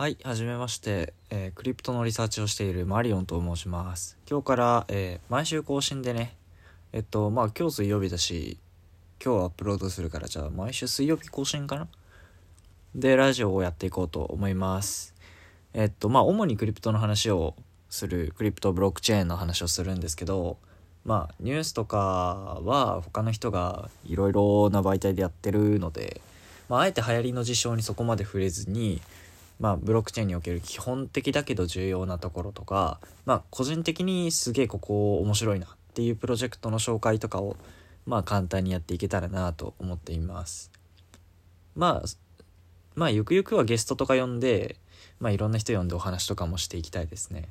はい、はじめまして、えークリプトのリサーチをしているマリオンと申します。今日から、えー毎週更新でね、えっと、まあ今日水曜日だし、今日アップロードするから、じゃあ毎週水曜日更新かな？で、ラジオをやっていこうと思います。えっと、まあ主にクリプトの話をする、クリプトブロックチェーンの話をするんですけど、まあニュースとかは他の人がいろいろな媒体でやってるので、まああえて流行りの事象にそこまで触れずに、まあ、ブロックチェーンにおける基本的だけど重要なところとか、まあ、個人的にすげえここ面白いなっていうプロジェクトの紹介とかを、まあ、簡単にやっていけたらなと思っています。まあ、まあ、ゆくゆくはゲストとか呼んで、まあ、いろんな人呼んでお話とかもしていきたいですね。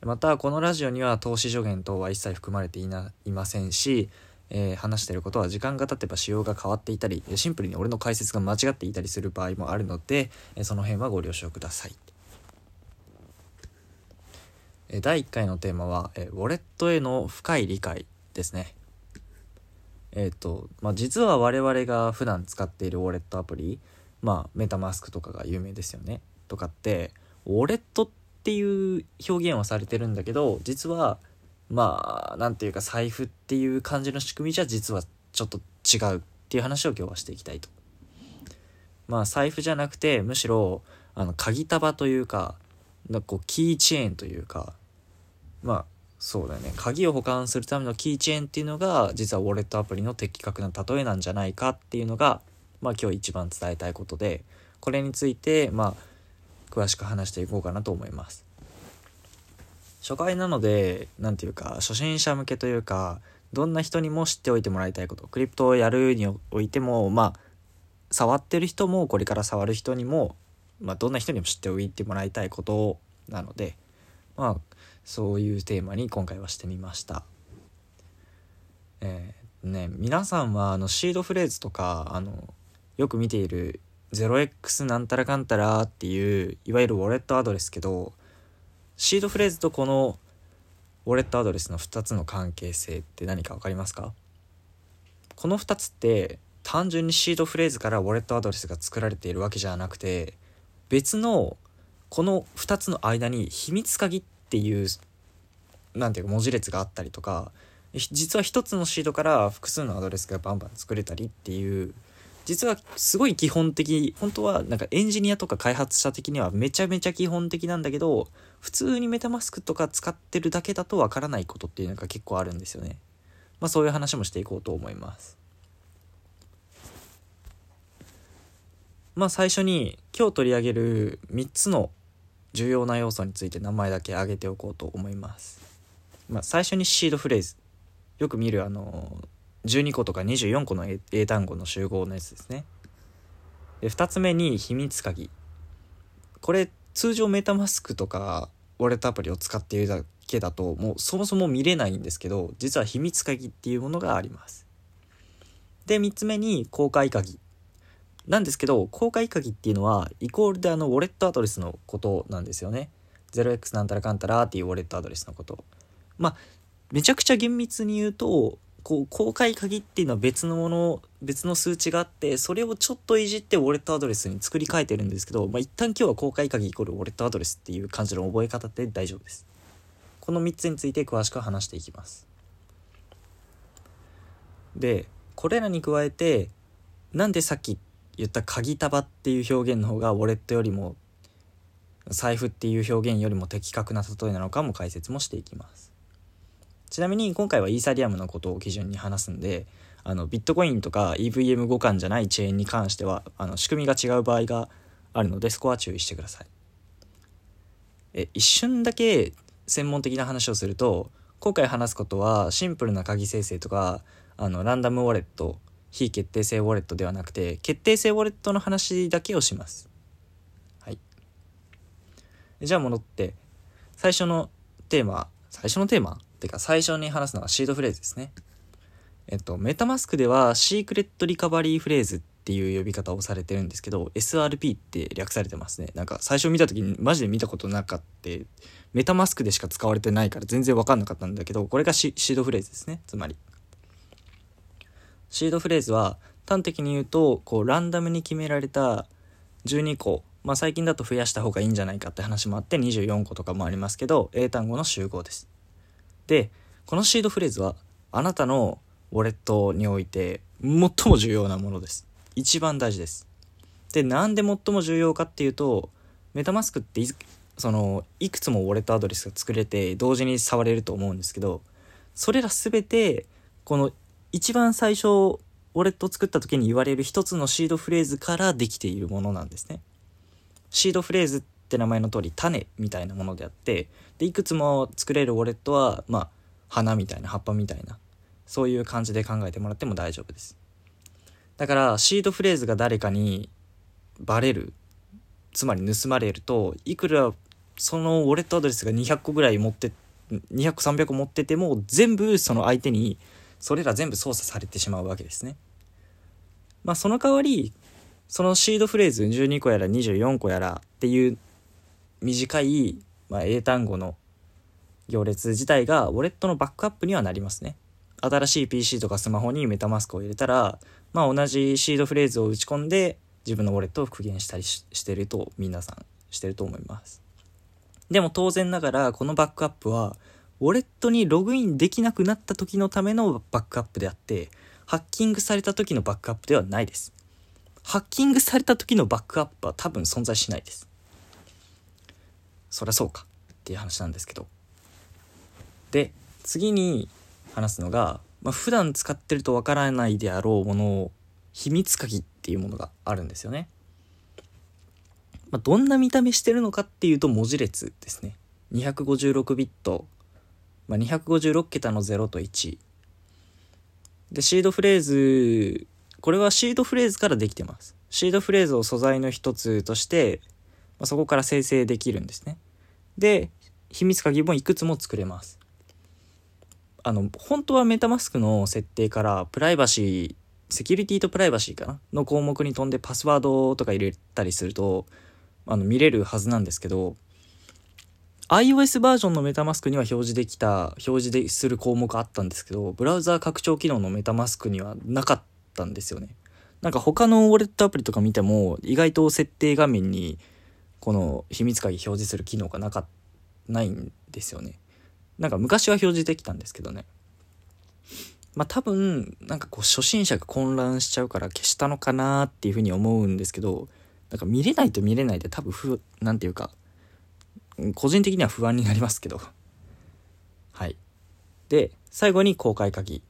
また、このラジオには投資助言等は一切含まれていないませんし、えー話してることは時間が経てば仕様が変わっていたりシンプルに俺の解説が間違っていたりする場合もあるので、えーその辺はご了承ください。えー第1回のテーマは、えーウォレットへの深い理解ですね。えっ、と、まあ、実は我々が普段使っているウォレットアプリ、まあ、メタマスクとかが有名ですよね。とかって、ウォレットっていう表現はされてるんだけど、実は、まあ、なんていうか財布っていう感じの仕組みじゃ実はちょっと違うっていう話を今日はしていきたいと。まあ、財布じゃなくて、むしろ、あの、鍵束というか、なんかこう、キーチェーンというか、まあ、そうだよね。鍵を保管するためのキーチェーンっていうのが、実はウォレットアプリの的確な例えなんじゃないかっていうのが、まあ今日一番伝えたいことで、これについて、まあ、詳しく話していこうかなと思います。初回なので、なんていうか、初心者向けというか、どんな人にも知っておいてもらいたいこと、クリプトをやるにおいても、まあ、触ってる人も、これから触る人にも、まあ、どんな人にも知っておいてもらいたいことなので、まあ、そういうテーマに今回はしてみました。えーね、皆さんはあのシードフレーズとかあのよく見ている 0x なんたらかんたらっていういわゆるウォレットアドレスけどシードフレーズとこのウォレットアドレスの2つの関係性って何か分かりますか？この2つって単純にシードフレーズからウォレットアドレスが作られているわけじゃなくて別のこの2つの間に秘密鍵っていうなんていうか文字列があったりとか実は1つのシードから複数のアドレスがバンバン作れたりっていう実はすごい基本的本当はなんかエンジニアとか開発者的にはめちゃめちゃ基本的なんだけど普通にメタマスクとか使ってるだけだとわからないことっていうのが結構あるんですよね。まあそういう話もしていこうと思います。まあ最初に今日取り上げる3つの重要な要素について名前だけ挙げておこうと思います。まあ最初にシードフレーズ。よく見るあの12個とか24個の英単語の集合のやつですね。で2つ目に秘密鍵。これ通常メタマスクとかウォレットアプリを使っているだけだともうそもそも見れないんですけど実は秘密鍵っていうものがあります。で3つ目に公開鍵。なんですけど公開鍵っていうのはイコールであのウォレットアドレスのことなんですよね。0x なんたらかんたらっていうウォレットアドレスのこと。まあめちゃくちゃ厳密に言うとこう公開鍵っていうのは別のもの別の数値があってそれをちょっといじってウォレットアドレスに作り変えてるんですけど、まあ、一旦今日は公開鍵イコールウォレットアドレスっていう感じの覚え方で大丈夫です。この3つについて詳しく話していきます。でこれらに加えてなんでさっき言った鍵束っていう表現の方がウォレットよりも財布っていう表現よりも的確な例えなのかも解説もしていきます。ちなみに今回はイーサリアムのことを基準に話すんであのビットコインとか EVM 互換じゃないチェーンに関してはあの仕組みが違う場合があるのでそこは注意してください。え一瞬だけ専門的な話をすると今回話すことはシンプルな鍵生成とかあのランダムウォレット非決定性ウォレットではなくて決定性ウォレットの話だけをします。はい。じゃあ戻って最初のテーマ最初のテーマてか最初に話すのはシードフレーズですね。えっと、メタマスクではシークレットリカバリーフレーズっていう呼び方をされてるんですけど、SRP って略されてますね。なんか最初見た時にマジで見たことなかった。メタマスクでしか使われてないから全然わかんなかったんだけど、これがシシードフレーズですね。つまり。シードフレーズは端的に言うと、こうランダムに決められた12個まあ、最近だと増やした方がいいんじゃないかって話もあって24個とかもありますけど英単語の集合ですでこのシードフレーズはあなたのウォレットにおいて最も重要なものです。一番大事です。でなんで最も重要かっていうとメタマスクってそのいくつもウォレットアドレスが作れて同時に触れると思うんですけどそれら全てこの一番最初ウォレットを作った時に言われる一つのシードフレーズからできているものなんですね。シードフレーズって名前の通り種みたいなものであってでいくつも作れるウォレットはまあ花みたいな葉っぱみたいなそういう感じで考えてもらっても大丈夫です。だからシードフレーズが誰かにバレるつまり盗まれるといくらそのウォレットアドレスが200個ぐらい持って200300個持ってても全部その相手にそれら全部操作されてしまうわけですね。まあその代わりそのシードフレーズ12個やら24個やらっていう短い、まあ、英単語の行列自体がウォレットのバックアップにはなりますね。新しい PC とかスマホにメタマスクを入れたら、まあ、同じシードフレーズを打ち込んで自分のウォレットを復元したりしてると皆さんしてると思います。でも当然ながらこのバックアップはウォレットにログインできなくなった時のためのバックアップであってハッキングされた時のバックアップではないです。ハッキングされた時のバックアップは多分存在しないです。そりゃそうかっていう話なんですけど。で、次に話すのが、まあ、普段使ってるとわからないであろうものを秘密鍵っていうものがあるんですよね。まあ、どんな見た目してるのかっていうと文字列ですね。256ビット、まあ、256桁の0と1。で、シードフレーズこれはシードフレーズからできてます。シードフレーズを素材の一つとして、まあ、そこから生成できるんですね。で、秘密鍵もいくつも作れます。あの、本当はメタマスクの設定からプライバシー、セキュリティとプライバシーかな？の項目に飛んでパスワードとか入れたりすると、あの、見れるはずなんですけど、iOS バージョンのメタマスクには表示できた、表示でする項目あったんですけど、ブラウザー拡張機能のメタマスクにはなかったんですよね。なんか他のウォレットアプリとか見ても意外と設定画面にこの秘密鍵表示する機能がなかないんですよね。なんか昔は表示できたんですけどね。まあ多分なんかこう初心者が混乱しちゃうから消したのかなっていうふうに思うんですけどなんか見れないと見れないで多分ふなんていうか個人的には不安になりますけどはい。で最後に公開鍵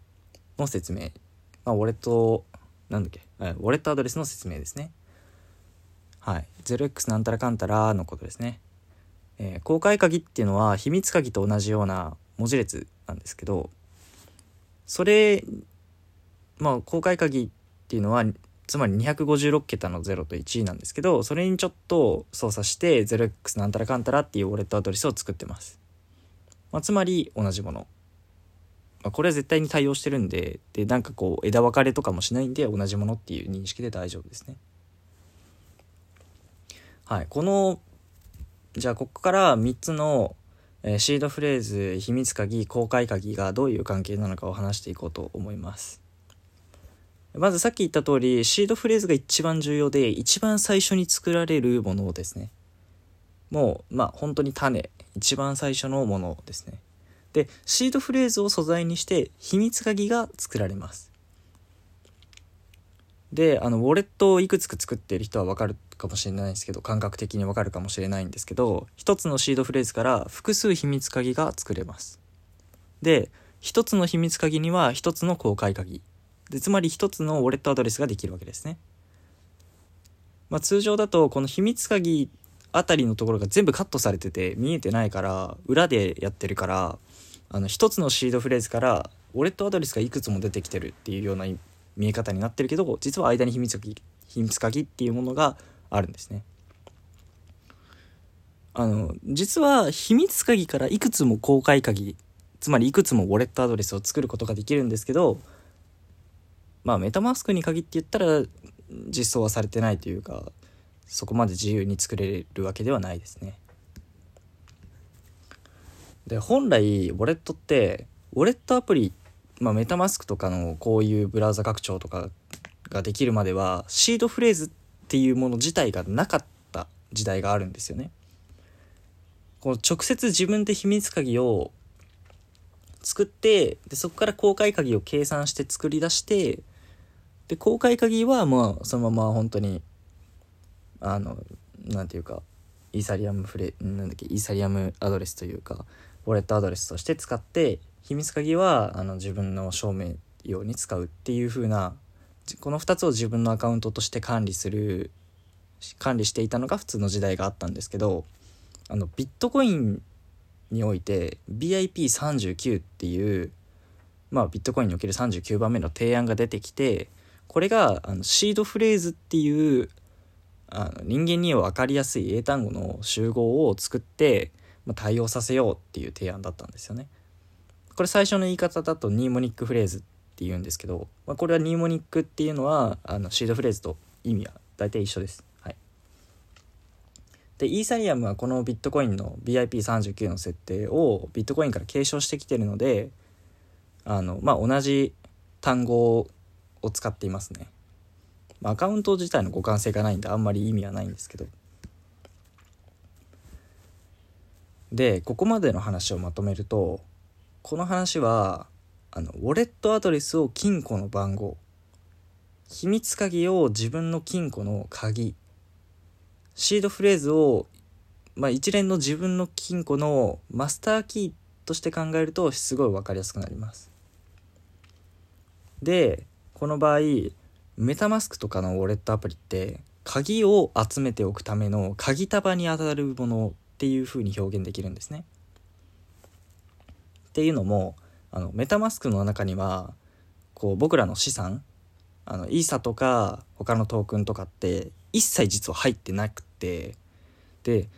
の説明まあ、ウォレット、なんだっけ、ウォレットアドレスの説明ですね。はい。0x なんたらかんたらのことですね。えー、公開鍵っていうのは秘密鍵と同じような文字列なんですけど、それ、まあ、公開鍵っていうのは、つまり256桁の0と1なんですけど、それにちょっと操作して 0x なんたらかんたらっていうウォレットアドレスを作ってます。まあ、つまり同じもの。ま、これは絶対に対応してるんででなんかこう枝分かれとかもしないんで同じものっていう認識で大丈夫ですねはい。このじゃあここから3つの、えー、シードフレーズ秘密鍵公開鍵がどういう関係なのかを話していこうと思います。まずさっき言った通りシードフレーズが一番重要で一番最初に作られるものですね。もうまあ本当に種。一番最初のものですね。で、シードフレーズを素材にして秘密鍵が作られます。で、あの、ウォレットをいくつか作ってる人はわかるかもしれないんですけど、感覚的にわかるかもしれないんですけど、一つのシードフレーズから複数秘密鍵が作れます。で、一つの秘密鍵には一つの公開鍵。で、つまり一つのウォレットアドレスができるわけですね。まあ、通常だとこの秘密鍵あたりのところが全部カットされてて見えてないから裏でやってるからあの一つのシードフレーズからウォレットアドレスがいくつも出てきてるっていうような見え方になってるけど実は間に秘密鍵秘密鍵っていうものがあるんですね。あの実は秘密鍵からいくつも公開鍵つまりいくつもウォレットアドレスを作ることができるんですけどまあメタマスクに限って言ったら実装はされてないというかそこまで自由に作れるわけではないですね。で本来ウォレットってウォレットアプリ、まあ、メタマスクとかのこういうブラウザ拡張とかができるまではシードフレーズっていうもの自体がなかった時代があるんですよね。こう直接自分で秘密鍵を作ってでそこから公開鍵を計算して作り出してで公開鍵はまあそのまま本当にあのなんていうかイーサリアムフレなんだっけイーサリアムアドレスというかウォレットアドレスとして使って秘密鍵はあの自分の証明用に使うっていう風なこの2つを自分のアカウントとして管理する管理していたのが普通の時代があったんですけどあのビットコインにおいて BIP39 っていうまあビットコインにおける39番目の提案が出てきてこれがあのシードフレーズっていうあの人間には分かりやすい英単語の集合を作って、まあ、対応させようっていう提案だったんですよね。これ最初の言い方だとニーモニックフレーズって言うんですけど、まあ、これはニーモニックっていうのはあのシードフレーズと意味は大体一緒です。はい、でイーサリアムはこのビットコインの BIP39 の設定をビットコインから継承してきてるのであの、まあ、同じ単語を使っていますね。アカウント自体の互換性がないんであんまり意味はないんですけど。でここまでの話をまとめるとこの話はあのウォレットアドレスを金庫の番号秘密鍵を自分の金庫の鍵シードフレーズを、まあ、一連の自分の金庫のマスターキーとして考えるとすごい分かりやすくなります。でこの場合メタマスクとかのウォレットアプリって鍵を集めておくための鍵束に当たるものっていう風に表現できるんですね。っていうのもあのメタマスクの中にはこう僕らの資産あのイーサとか他のトークンとかって一切実は入ってなくてで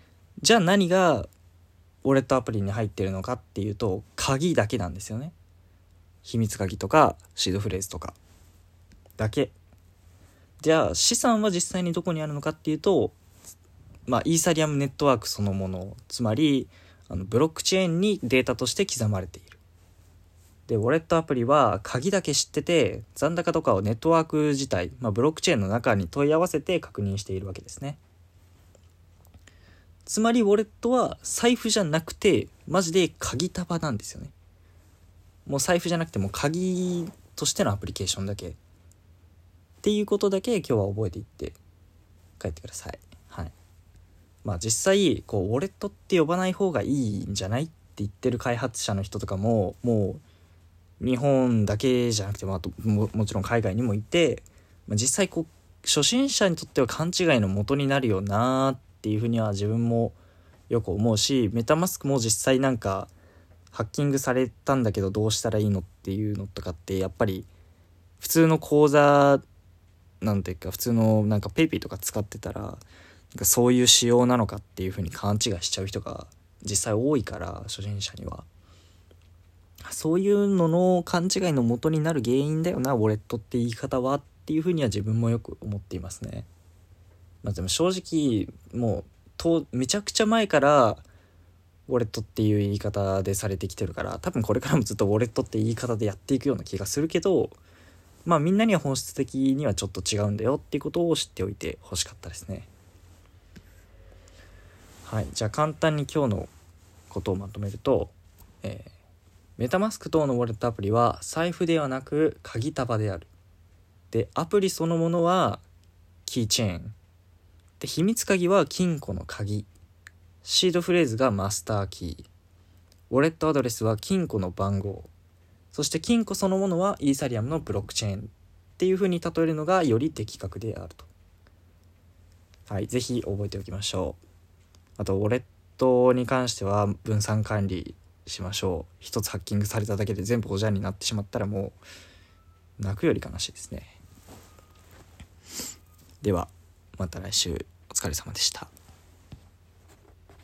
じゃあ何がウォレットアプリに入ってるのかっていうと鍵だけなんですよね。秘密鍵とかシードフレーズとかだけ。じゃあ資産は実際にどこにあるのかっていうとまあイーサリアムネットワークそのもの。つまりあのブロックチェーンにデータとして刻まれているで、ウォレットアプリは鍵だけ知ってて、残高とかをネットワーク自体、まあ、ブロックチェーンの中に問い合わせて確認しているわけですね。つまり、ウォレットは財布じゃなくて、マジで鍵束なんですよね。もう財布じゃなくても鍵としてのアプリケーションだけ。っていうことだけ今日は覚えていって帰ってください。まあ実際、こう、ウォレットって呼ばない方がいいんじゃないって言ってる開発者の人とかも、もう日本だけじゃなくてもあとももちろん海外にもいて、まあ、実際こう初心者にとっては勘違いの元になるよなっていうふうには自分もよく思うしメタマスクも実際なんかハッキングされたんだけどどうしたらいいのっていうのとかってやっぱり普通の口座なんていうか普通のなんか PayPay とか使ってたらそういう仕様なのかっていうふうに勘違いしちゃう人が実際多いから初心者には。そういうのの勘違いの元になる原因だよなウォレットって言い方はっていうふうには自分もよく思っていますね。まあ、でも正直もうとめちゃくちゃ前からウォレットっていう言い方でされてきてるから多分これからもずっとウォレットって言い方でやっていくような気がするけどまあみんなには本質的にはちょっと違うんだよっていうことを知っておいてほしかったですね。はいじゃあ簡単に今日のことをまとめると、えーメタマスク等のウォレットアプリは財布ではなく鍵束である。で、アプリそのものはキーチェーン。で、秘密鍵は金庫の鍵。シードフレーズがマスターキー。ウォレットアドレスは金庫の番号。そして金庫そのものはイーサリアムのブロックチェーンっていう風に例えるのがより的確であると。はい、ぜひ覚えておきましょう。あと、ウォレットに関しては分散管理しましょう。一つハッキングされただけで全部おじゃんになってしまったらもう泣くより悲しいですね。ではまた来週。お疲れ様でした。